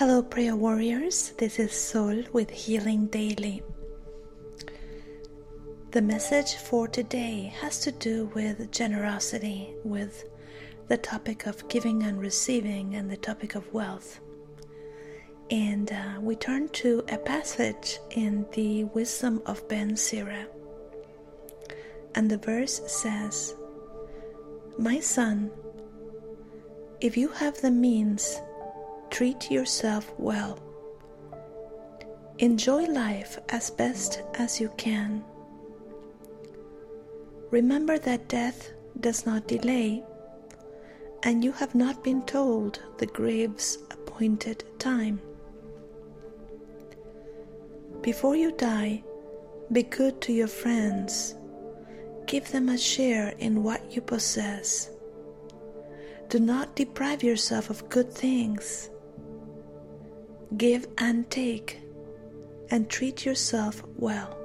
Hello, prayer warriors. This is Sol with Healing Daily. The message for today has to do with generosity, with the topic of giving and receiving, and the topic of wealth. And uh, we turn to a passage in the Wisdom of Ben Sira. And the verse says, My son, if you have the means, treat yourself well. Enjoy life as best as you can. Remember that death does not delay, and you have not been told the grave's appointed time. Before you die, be good to your friends. Give them a share in what you possess. Do not deprive yourself of good things. Give and take, and treat yourself well.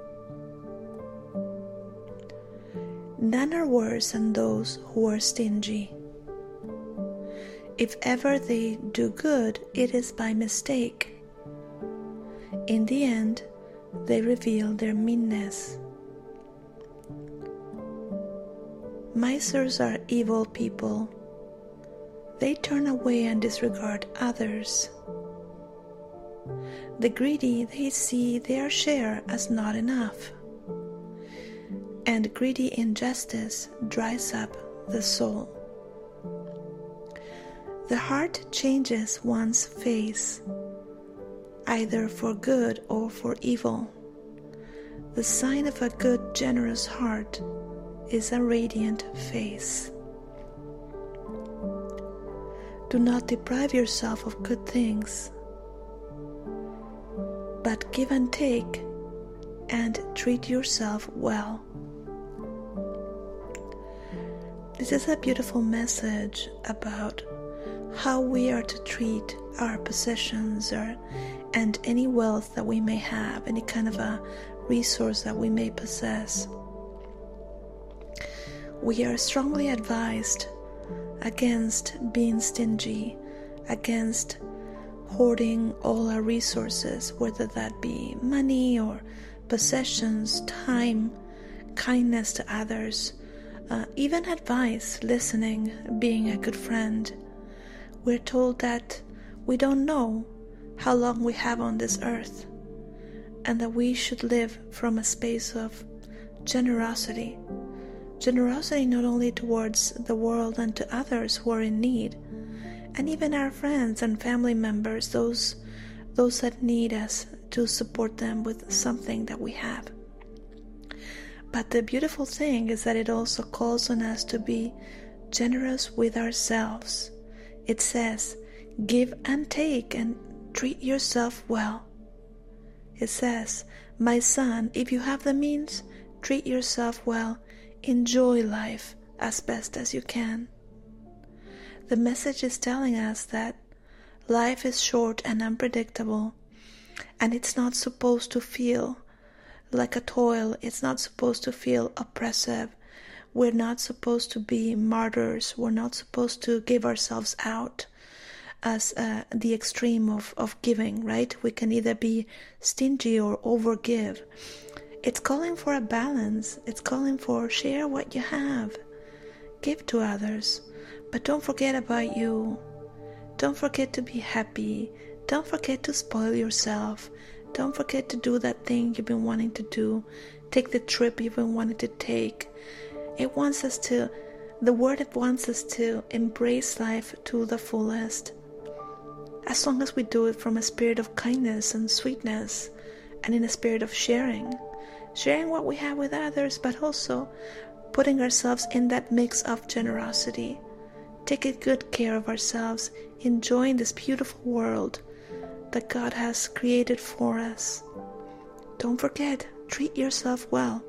None are worse than those who are stingy. If ever they do good, it is by mistake. In the end, they reveal their meanness. Misers are evil people. They turn away and disregard others. The greedy, they see their share as not enough and greedy injustice dries up the soul. The heart changes one's face, either for good or for evil. The sign of a good, generous heart is a radiant face. Do not deprive yourself of good things, but give and take and treat yourself well. This is a beautiful message about how we are to treat our possessions or and any wealth that we may have, any kind of a resource that we may possess. We are strongly advised against being stingy, against hoarding all our resources, whether that be money or possessions, time, kindness to others uh, even advice, listening, being a good friend. We're told that we don't know how long we have on this earth and that we should live from a space of generosity. Generosity not only towards the world and to others who are in need, and even our friends and family members, those, those that need us to support them with something that we have. But the beautiful thing is that it also calls on us to be generous with ourselves. It says, Give and take and treat yourself well. It says, My son, if you have the means, treat yourself well, enjoy life as best as you can. The message is telling us that life is short and unpredictable, and it's not supposed to feel like a toil. It's not supposed to feel oppressive. We're not supposed to be martyrs. We're not supposed to give ourselves out as uh, the extreme of, of giving, right? We can either be stingy or overgive. It's calling for a balance. It's calling for share what you have, give to others, but don't forget about you. Don't forget to be happy. Don't forget to spoil yourself. Don't forget to do that thing you've been wanting to do. Take the trip you've been wanting to take. It wants us to, the word it wants us to embrace life to the fullest. As long as we do it from a spirit of kindness and sweetness and in a spirit of sharing. Sharing what we have with others, but also putting ourselves in that mix of generosity. Taking good care of ourselves, enjoying this beautiful world that God has created for us. Don't forget, treat yourself well,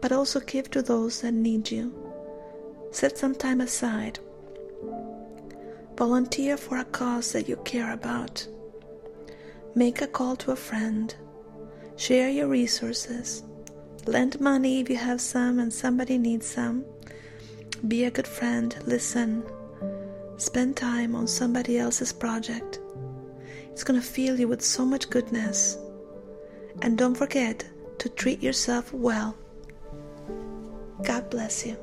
but also give to those that need you. Set some time aside. Volunteer for a cause that you care about. Make a call to a friend. Share your resources. Lend money if you have some and somebody needs some. Be a good friend. Listen. Spend time on somebody else's project It's going to fill you with so much goodness. And don't forget to treat yourself well. God bless you.